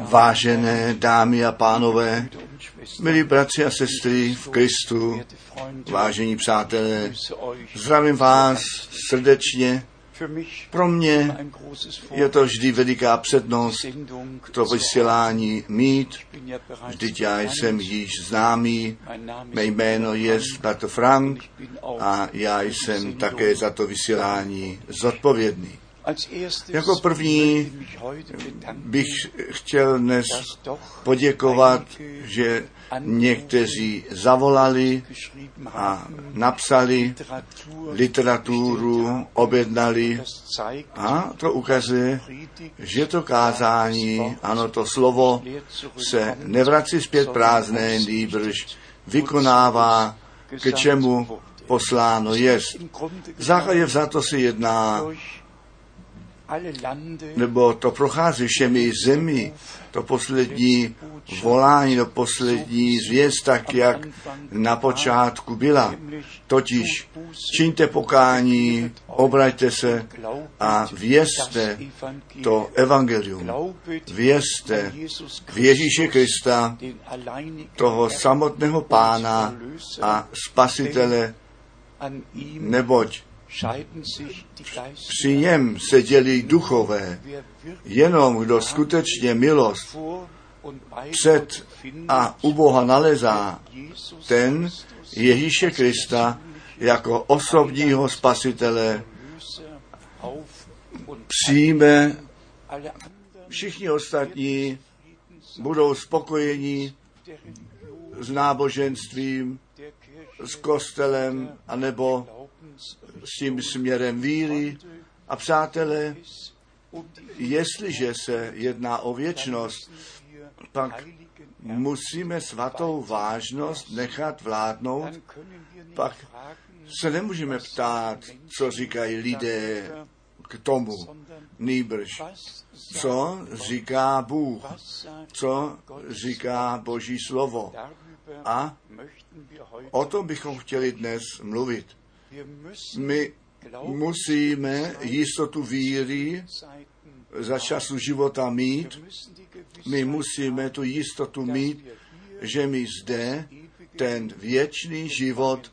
Vážené dámy a pánové, milí bratři a sestry v Kristu, vážení přátelé, zdravím vás srdečně. Pro mě je to vždy veliká přednost to vysílání mít. Vždyť já jsem již známý, mé jméno je Bratr Frank a já jsem také za to vysílání zodpovědný. Jako první bych chtěl dnes poděkovat, že někteří zavolali a napsali literaturu, objednali a to ukazuje, že to kázání, ano, to slovo se nevrací zpět prázdné, nýbrž vykonává, k čemu posláno jest. Základě vzato se jedná nebo to prochází všemi zemi, to poslední volání, to poslední zvěst, tak jak na počátku byla. Totiž čiňte pokání, obraťte se a vězte to evangelium. Vězte v Ježíše Krista, toho samotného pána a spasitele, neboť při něm se dělí duchové. Jenom kdo skutečně milost před a u Boha nalezá, ten Ježíše Krista jako osobního spasitele přijme. Všichni ostatní budou spokojení s náboženstvím, s kostelem, anebo s tím směrem víry. A přátelé, jestliže se jedná o věčnost, pak musíme svatou vážnost nechat vládnout, pak se nemůžeme ptát, co říkají lidé k tomu, nýbrž, co říká Bůh, co říká Boží slovo. A o tom bychom chtěli dnes mluvit. My musíme jistotu víry za času života mít. My musíme tu jistotu mít, že my zde ten věčný život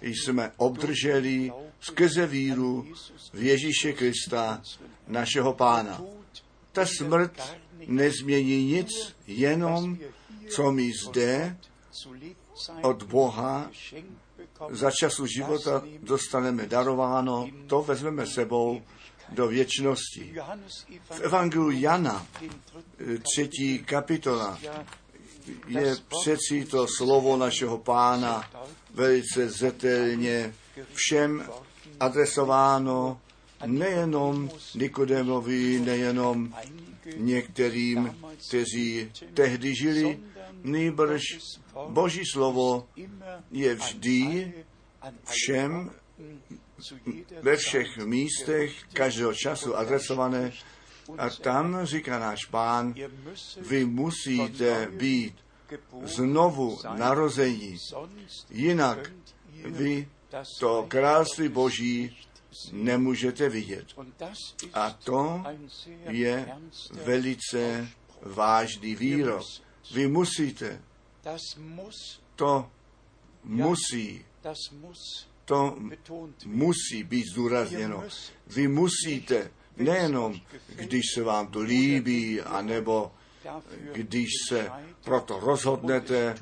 jsme obdrželi skrze víru v Ježíše Krista, našeho pána. Ta smrt nezmění nic, jenom co my zde od Boha za času života dostaneme darováno, to vezmeme sebou do věčnosti. V Evangeliu Jana, třetí kapitola, je přeci to slovo našeho pána velice zetelně všem adresováno, nejenom Nikodemovi, nejenom některým, kteří tehdy žili, nýbrž Boží slovo je vždy všem ve všech místech každého času adresované a tam říká náš pán, vy musíte být znovu narození, jinak vy to království Boží nemůžete vidět. A to je velice vážný výrok. Vy musíte. To musí. To musí být zdůrazněno. Vy musíte, nejenom když se vám to líbí, anebo když se proto rozhodnete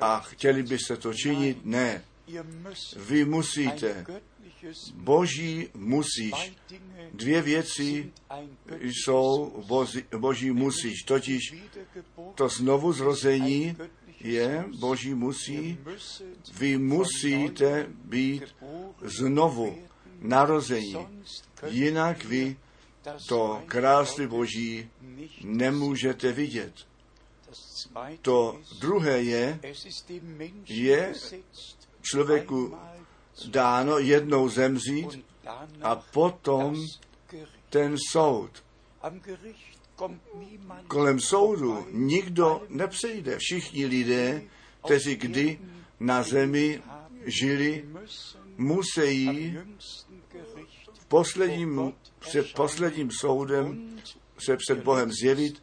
a chtěli byste to činit, ne. Vy musíte. Boží musíš. Dvě věci jsou boží, boží musíš. Totiž to znovu zrození je boží musí. Vy musíte být znovu narození. Jinak vy to království boží nemůžete vidět. To druhé je, je člověku dáno jednou zemřít a potom ten soud. Kolem soudu nikdo nepřejde. Všichni lidé, kteří kdy na zemi žili, musí posledním, před posledním soudem se před Bohem zjevit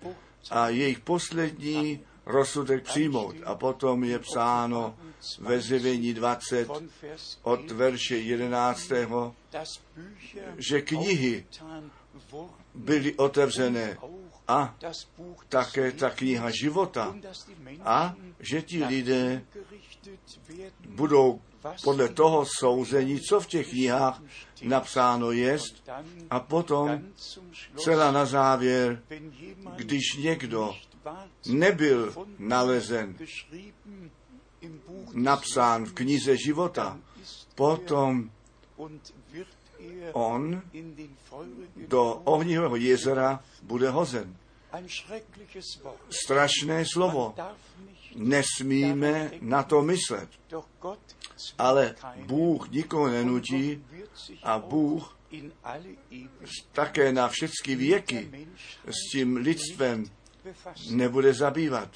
a jejich poslední rozsudek přijmout. A potom je psáno ve zjevení 20 od verše 11. že knihy byly otevřené a také ta kniha života a že ti lidé budou podle toho souzení, co v těch knihách napsáno jest a potom celá na závěr, když někdo nebyl nalezen, napsán v knize života, potom on do ohnivého jezera bude hozen. Strašné slovo. Nesmíme na to myslet. Ale Bůh nikoho nenutí a Bůh také na všechny věky s tím lidstvem nebude zabývat.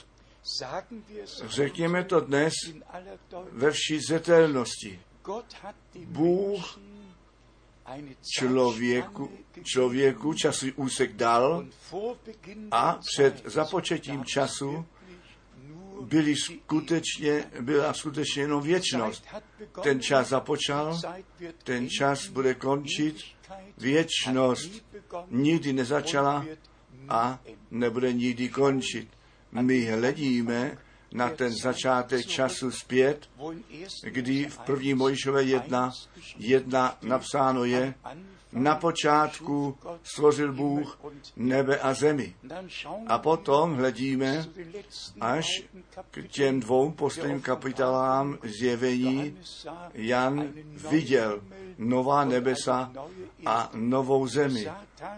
Řekněme to dnes ve vší zetelnosti. Bůh člověku, člověku časový úsek dal a před započetím času byli skutečně, byla skutečně jenom věčnost. Ten čas započal, ten čas bude končit, věčnost nikdy nezačala a nebude nikdy končit. My hledíme na ten začátek času zpět, kdy v první Mojžové jedna, jedna napsáno je, na počátku stvořil Bůh nebe a zemi. A potom hledíme až k těm dvou posledním kapitolám zjevení. Jan viděl nová nebesa a novou zemi.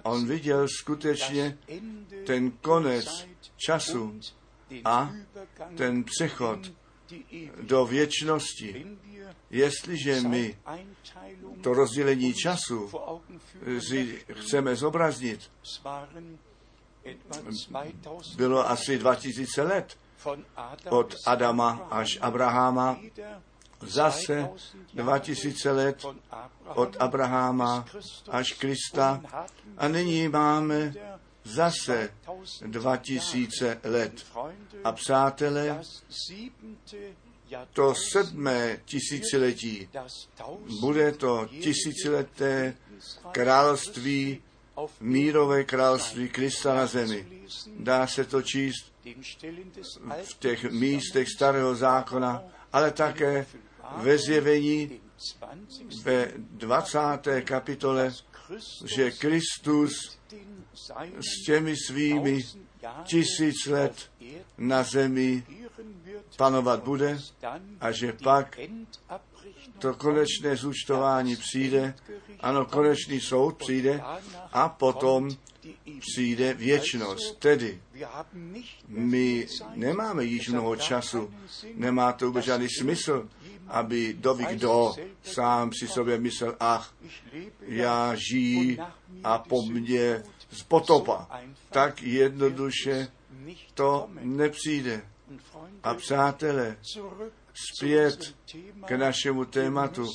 On viděl skutečně ten konec času a ten přechod do věčnosti. Jestliže my to rozdělení času si chceme zobraznit, bylo asi 2000 let od Adama až Abrahama, zase 2000 let od Abraháma až Krista a nyní máme zase 2000 let. A přátelé, to sedmé tisíciletí bude to tisícileté království, mírové království Krista na zemi. Dá se to číst v těch místech starého zákona, ale také ve zjevení ve 20. kapitole, že Kristus s těmi svými tisíc let na zemi panovat bude a že pak to konečné zúčtování přijde, ano, konečný soud přijde a potom přijde věčnost. Tedy my nemáme již mnoho času, nemá to vůbec žádný smysl, aby doví kdo sám si sobě myslel, ach, já žiji a po mně z potopa. Tak jednoduše to nepřijde. A přátelé, zpět k našemu tématu.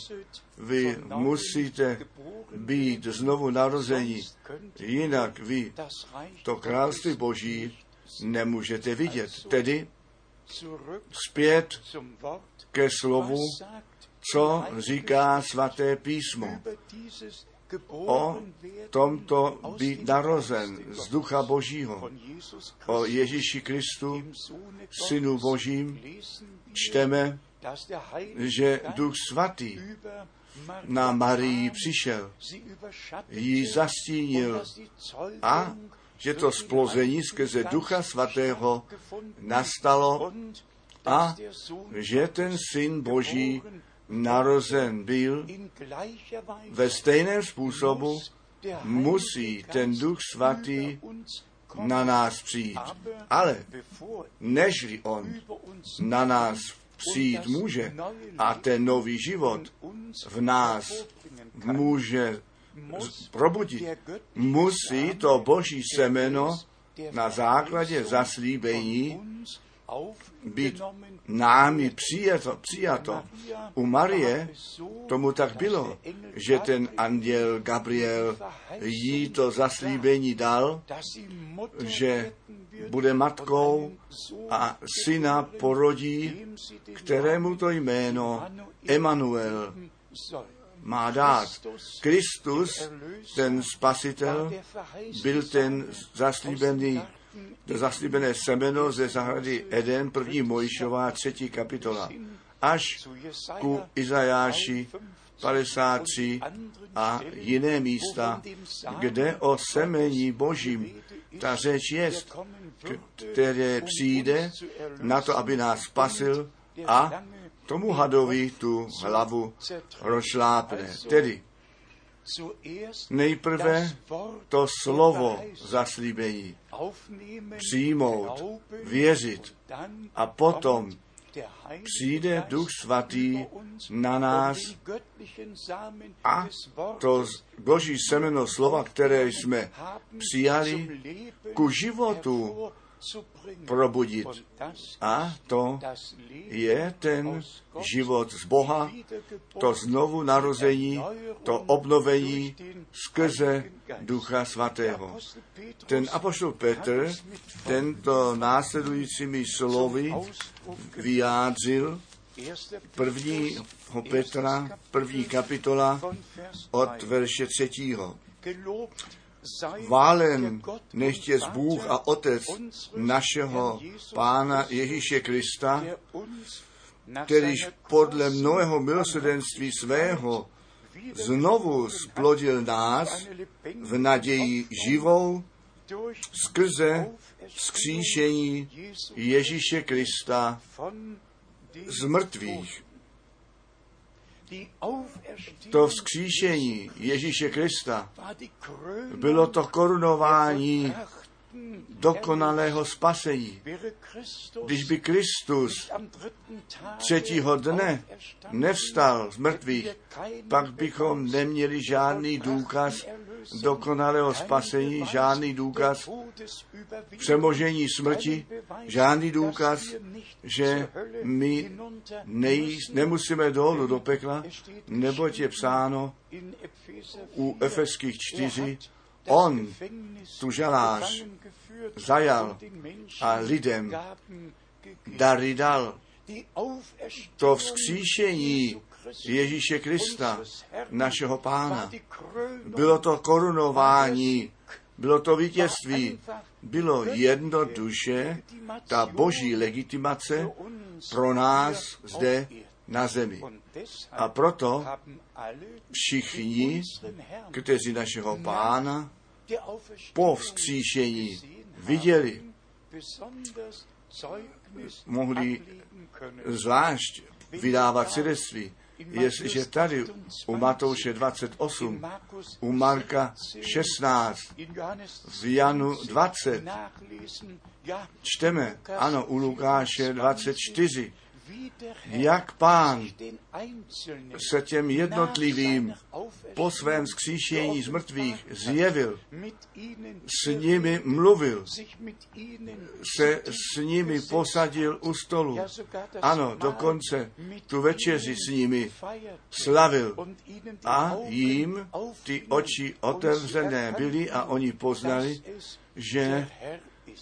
Vy musíte být znovu narození, jinak vy to království Boží nemůžete vidět. Tedy zpět ke slovu, co říká svaté písmo o tomto být narozen z Ducha Božího, o Ježíši Kristu, Synu Božím, čteme, že Duch Svatý na Marii přišel, ji zastínil a že to splození skrze Ducha Svatého nastalo a že ten Syn Boží narozen byl, ve stejném způsobu musí ten Duch Svatý na nás přijít. Ale nežli On na nás přijít může a ten nový život v nás může probudit, musí to boží semeno na základě zaslíbení být námi přijato, přijato. U Marie tomu tak bylo, že ten anděl Gabriel jí to zaslíbení dal, že bude matkou a syna porodí, kterému to jméno Emanuel má dát. Kristus, ten spasitel, byl ten zaslíbený, to zaslíbené semeno ze zahrady Eden, první Mojšová, třetí kapitola, až ku Izajáši 53 a jiné místa, kde o semení božím ta řeč je, které přijde na to, aby nás spasil a tomu hadovi tu hlavu rozšlápne. Tedy nejprve to slovo zaslíbení přijmout, věřit a potom přijde Duch Svatý na nás a to Boží semeno slova, které jsme přijali, ku životu probudit. A to je ten život z Boha, to znovu narození, to obnovení skrze Ducha Svatého. Ten apoštol Petr tento následujícími slovy vyjádřil prvního Petra, první kapitola od verše třetího. Válen nechtě z Bůh a Otec našeho Pána Ježíše Krista, kterýž podle mnohého milosrdenství svého znovu splodil nás v naději živou skrze skříšení Ježíše Krista z mrtvých. To vzkříšení Ježíše Krista bylo to korunování dokonalého spasení. Když by Kristus třetího dne nevstal z mrtvých, pak bychom neměli žádný důkaz dokonalého spasení, žádný důkaz přemožení smrti, žádný důkaz, že my nej, nemusíme dolů do pekla, neboť je psáno u Efeských čtyři, on tu žalář zajal a lidem dary dal. To vzkříšení Ježíše Krista, našeho pána, bylo to korunování, bylo to vítězství, bylo jednoduše ta boží legitimace pro nás zde na zemi. A proto všichni, kteří našeho pána po vzkříšení viděli, mohli zvlášť vydávat svědectví. Jestliže tady u Matouše 28, u Marka 16, v Janu 20 čteme, ano, u Lukáše 24, jak pán se těm jednotlivým po svém skříšení z mrtvých zjevil, s nimi mluvil, se s nimi posadil u stolu. Ano, dokonce tu večeři s nimi slavil a jim ty oči otevřené byly a oni poznali, že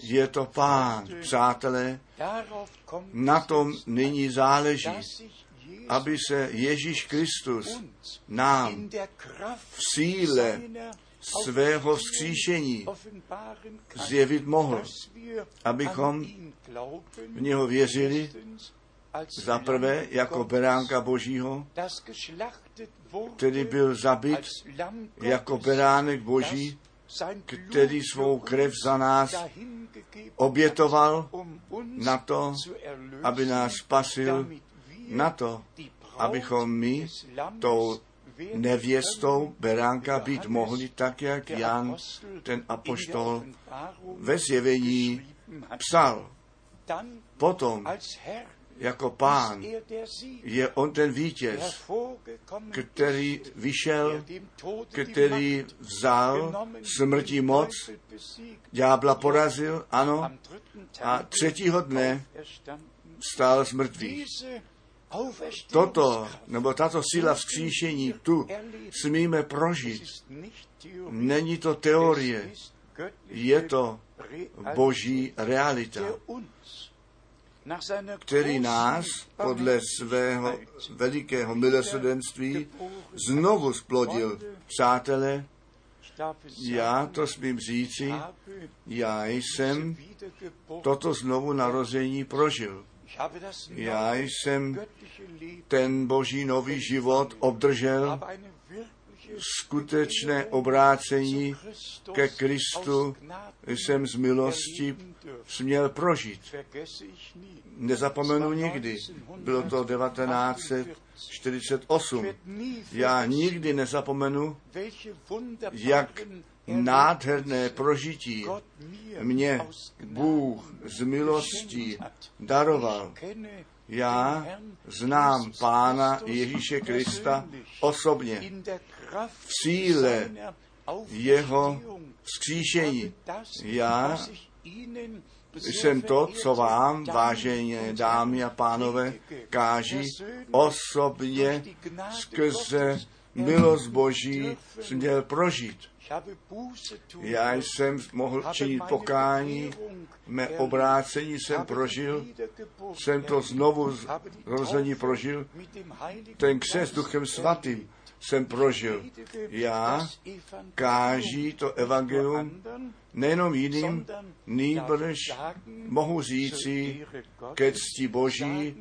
je to pán, přátelé, na tom nyní záleží, aby se Ježíš Kristus nám v síle svého vzkříšení zjevit mohl, abychom v něho věřili, za prvé jako beránka Božího, který byl zabit jako beránek Boží, který svou krev za nás obětoval na to, aby nás spasil, na to, abychom my tou nevěstou beránka být mohli, tak jak Jan, ten apoštol, ve zjevení psal. Potom jako pán. Je on ten vítěz, který vyšel, který vzal smrtí moc, ďábla porazil, ano, a třetího dne stál z mrtvých. Toto, nebo tato síla vzkříšení tu smíme prožít. Není to teorie, je to boží realita, který nás podle svého velikého milosrdenství znovu splodil. Přátelé, já to smím říci, já jsem toto znovu narození prožil. Já jsem ten boží nový život obdržel, skutečné obrácení ke Kristu jsem z milosti směl prožít. Nezapomenu nikdy. Bylo to 1948. Já nikdy nezapomenu, jak nádherné prožití mě Bůh z milostí daroval. Já znám Pána Ježíše Krista osobně v síle jeho vzkříšení. Já jsem to, co vám, vážené dámy a pánové, káží osobně skrze milost Boží směl prožít. Já jsem mohl činit pokání, mé obrácení jsem prožil, jsem to znovu rození prožil, ten křes duchem svatým jsem prožil. Já káží to evangelium nejenom jiným, nýbrž mohu říci ke cti Boží,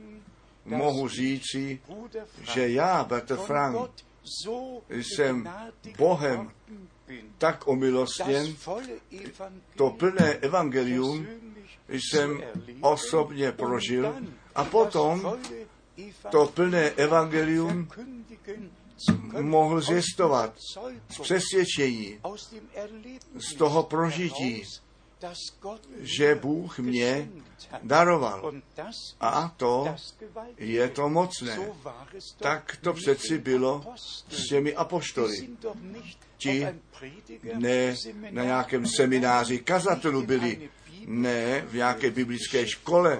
mohu říci, že já, Bratr Frank, jsem Bohem tak omilostněn, to plné evangelium jsem osobně prožil. a potom to plné evangelium mohl zjistovat z přesvědčení, z toho prožití, že Bůh mě daroval. A to je to mocné. Tak to přeci bylo s těmi apoštoly. Ti ne na nějakém semináři kazatelů byli, ne v nějaké biblické škole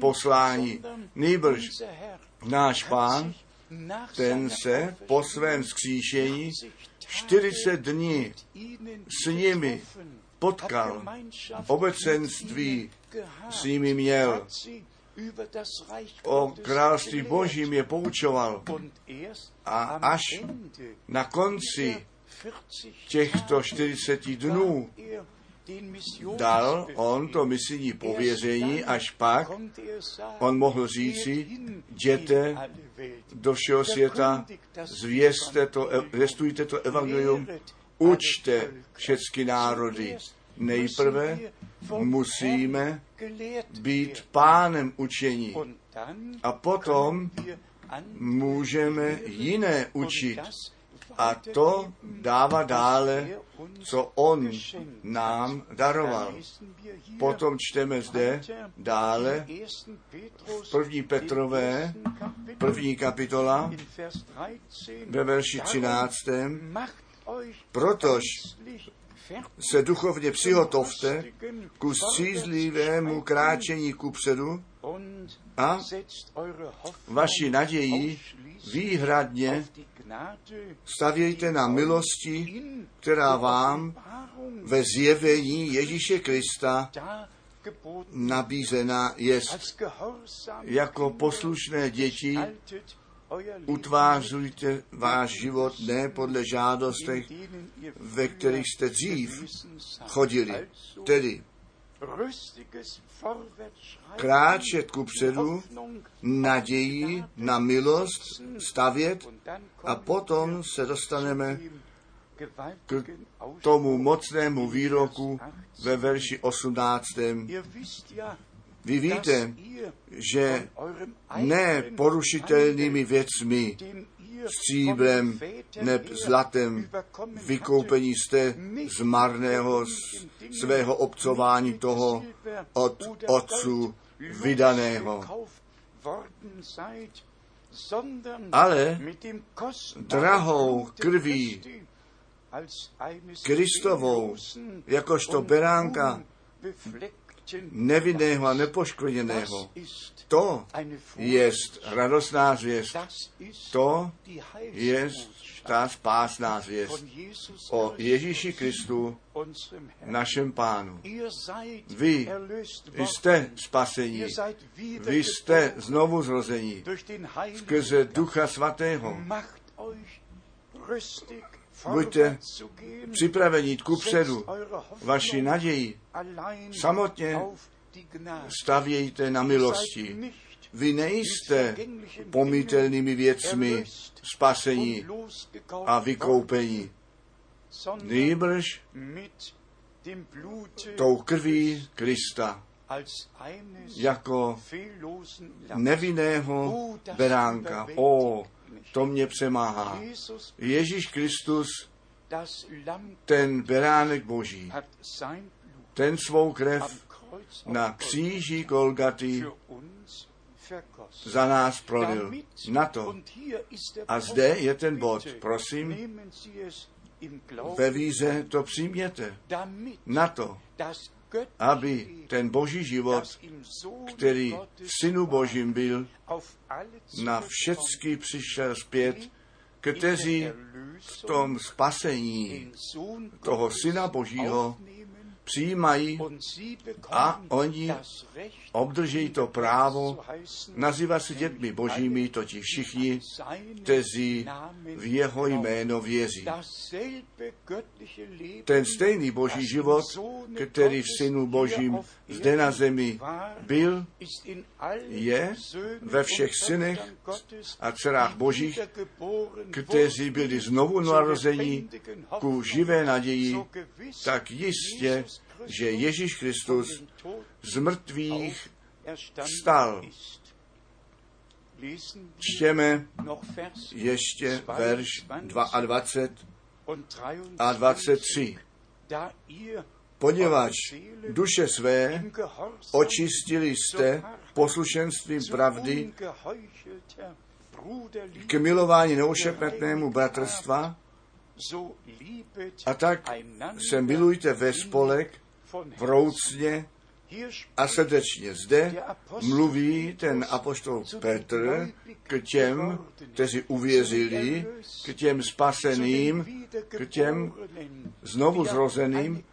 poslání. Nýbrž náš pán, ten se po svém vzkříšení 40 dní s nimi potkal, obecenství s nimi měl, o království božím je poučoval. A až na konci těchto 40 dnů dal on to misijní pověření, až pak on mohl říci, jděte do všeho světa, zvěste to, zvěstujte to evangelium, učte všechny národy. Nejprve musíme být pánem učení a potom můžeme jiné učit. A to dává dále, co on nám daroval. Potom čteme zde dále v první Petrové, první kapitola, ve verši 13. Protož se duchovně přihotovte ku střízlivému kráčení kupředu a vaši naději výhradně stavějte na milosti, která vám ve zjevení Ježíše Krista nabízena je jako poslušné děti utvářujte váš život ne podle žádostech, ve kterých jste dřív chodili. Tedy kráčet ku předu, naději na milost stavět a potom se dostaneme k tomu mocnému výroku ve verši 18. Vy víte, že ne porušitelnými věcmi, stříbrem neb zlatem vykoupení jste z marného svého obcování toho od otců vydaného. ale drahou krví Kristovou, jakožto beránka nevinného a nepoškvrněného. To je radostná zvěst. To je ta spásná zvěst o Ježíši Kristu, našem pánu. Vy jste spasení, vy jste znovu zrození skrze Ducha Svatého. Buďte připraveni jít ku předu vaši naději. Samotně stavějte na milosti. Vy nejste pomítelnými věcmi spasení a vykoupení. Nýbrž tou krví Krista jako nevinného beránka. O, to mě přemáhá. Ježíš Kristus, ten beránek Boží, ten svou krev na kříži Golgaty za nás prolil. Na to. A zde je ten bod. Prosím, ve víze to přijměte. Na to, aby ten boží život, který v Synu Božím byl, na všecky přišel zpět, kteří v tom spasení toho Syna Božího přijímají a oni obdrží to právo nazývat se dětmi božími, totiž všichni, kteří v jeho jméno věří. Ten stejný boží život, který v Synu Božím zde na zemi byl, je ve všech synech a dcerách božích, kteří byli znovu narození ku živé naději, tak jistě že Ježíš Kristus z mrtvých vstal. Čtěme ještě verš 22 a 23. Poněvadž duše své očistili jste poslušenstvím pravdy k milování neošepetnému bratrstva, a tak se milujte ve spolek vroucně a srdečně. Zde mluví ten apoštol Petr k těm, kteří uvěřili, k těm spaseným, k těm znovu zrozeným,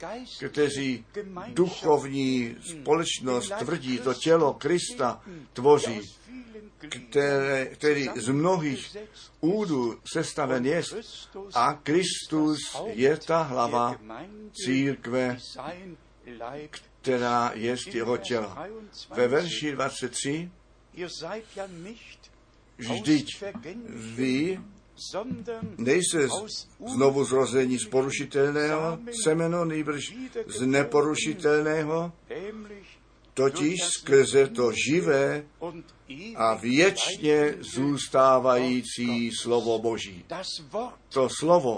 kteří duchovní společnost tvrdí, to tělo Krista tvoří, které, který z mnohých údů sestaven je a Kristus je ta hlava církve, která je jeho těla. Ve verši 23 Vždyť vy nejste znovu zrození z porušitelného semeno, nejbrž z neporušitelného, totiž skrze to živé a věčně zůstávající slovo Boží. To slovo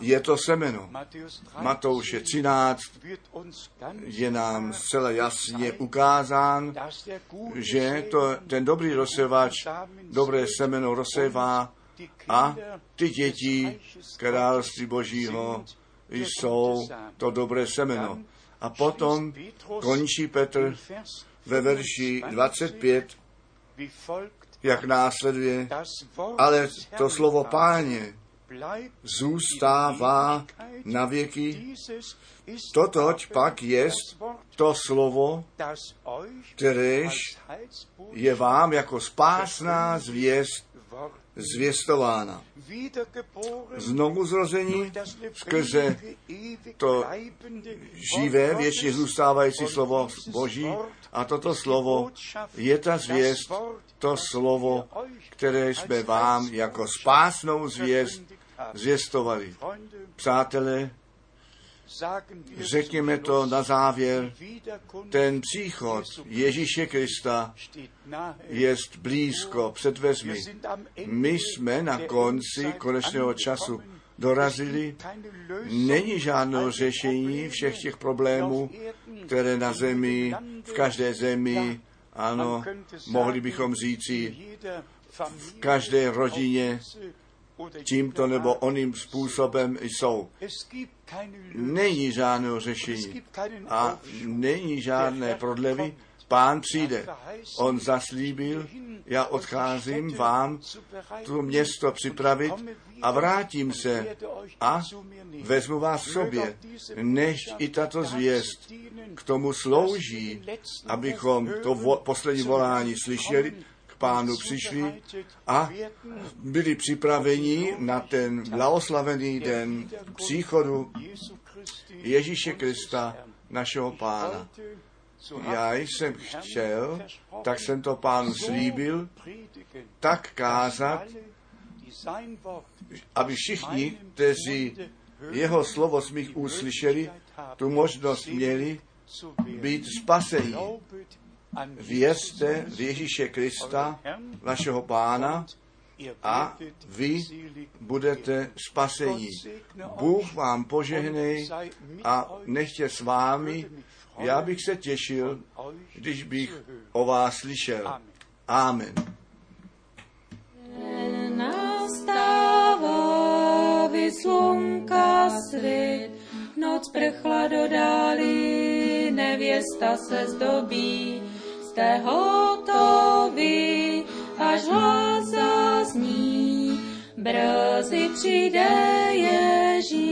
je to semeno. Matouše 13 je nám zcela jasně ukázán, že to, ten dobrý rozsevač dobré semeno rozsevá a ty děti království Božího jsou to dobré semeno. A potom končí Petr ve verši 25, jak následuje, ale to slovo páně zůstává na věky. Totoť pak je to slovo, kteréž je vám jako spásná zvěst zvěstována. Znovu zrození skrze to živé, věčně zůstávající slovo Boží a toto slovo je ta zvěst, to slovo, které jsme vám jako spásnou zvěst zvěstovali. Přátelé, řekněme to na závěr, ten příchod Ježíše Krista je blízko před vezmi. My jsme na konci konečného času dorazili. Není žádné řešení všech těch problémů, které na zemi, v každé zemi Ano, mohli bychom říci, v každé rodině tímto nebo oným způsobem jsou. Není žádného řešení a není žádné prodlevy. Pán přijde. On zaslíbil, já odcházím vám to město připravit a vrátím se a vezmu vás v sobě, než i tato zvěst k tomu slouží, abychom to vo, poslední volání slyšeli, pánu přišli a byli připraveni na ten blahoslavený den příchodu Ježíše Krista, našeho pána. Já jsem chtěl, tak jsem to pánu slíbil, tak kázat, aby všichni, kteří jeho slovo z mých uslyšeli, tu možnost měli být spasení. Věřte v Ježíše Krista, vašeho pána, a vy budete spasení. Bůh vám požehnej a nechtě s vámi. Já bych se těšil, když bych o vás slyšel. Amen. Slunka svit, noc prchla do dály, nevěsta se zdobí, jste hotoví, až hlas zazní, brzy přijde Ježíš.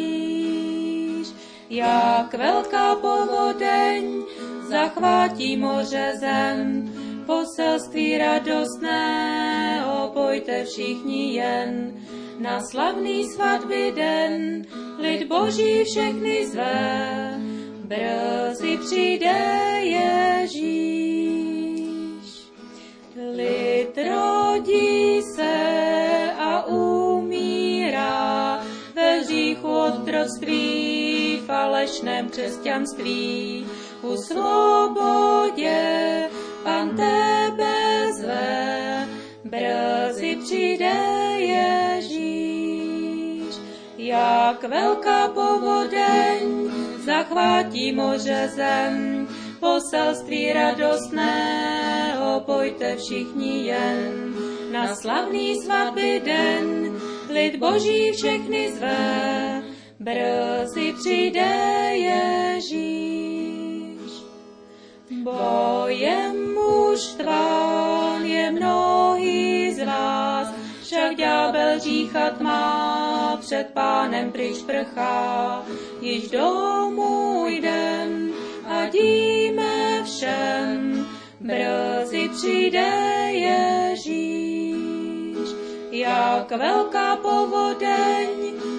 Jak velká povodeň zachvátí moře zem, poselství radostné, opojte všichni jen. Na slavný svatby den lid boží všechny zve, brzy přijde Ježíš. Lid rodí se a umírá ve hříchu otroctví, falešném křesťanství, u svobodě pan tebe zve, brzy přijde Ježíš. Jak velká povodeň zachvátí moře zem, poselství radostné, opojte všichni jen. Na slavný svatby den lid boží všechny zve, brzy přijde Ježíš. Bojem mužstván je mnohý z vás, však ďábel říchat má, před pánem pryč prchá, již domů jdem a díme všem, brzy přijde Ježíš. Jak velká povodeň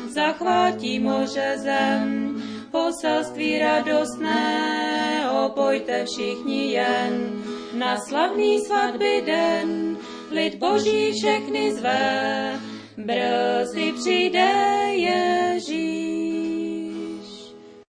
zachvátí moře zem, poselství radostné, opojte všichni jen. Na slavný svatby den lid boží všechny zve, brzy přijde Ježíš.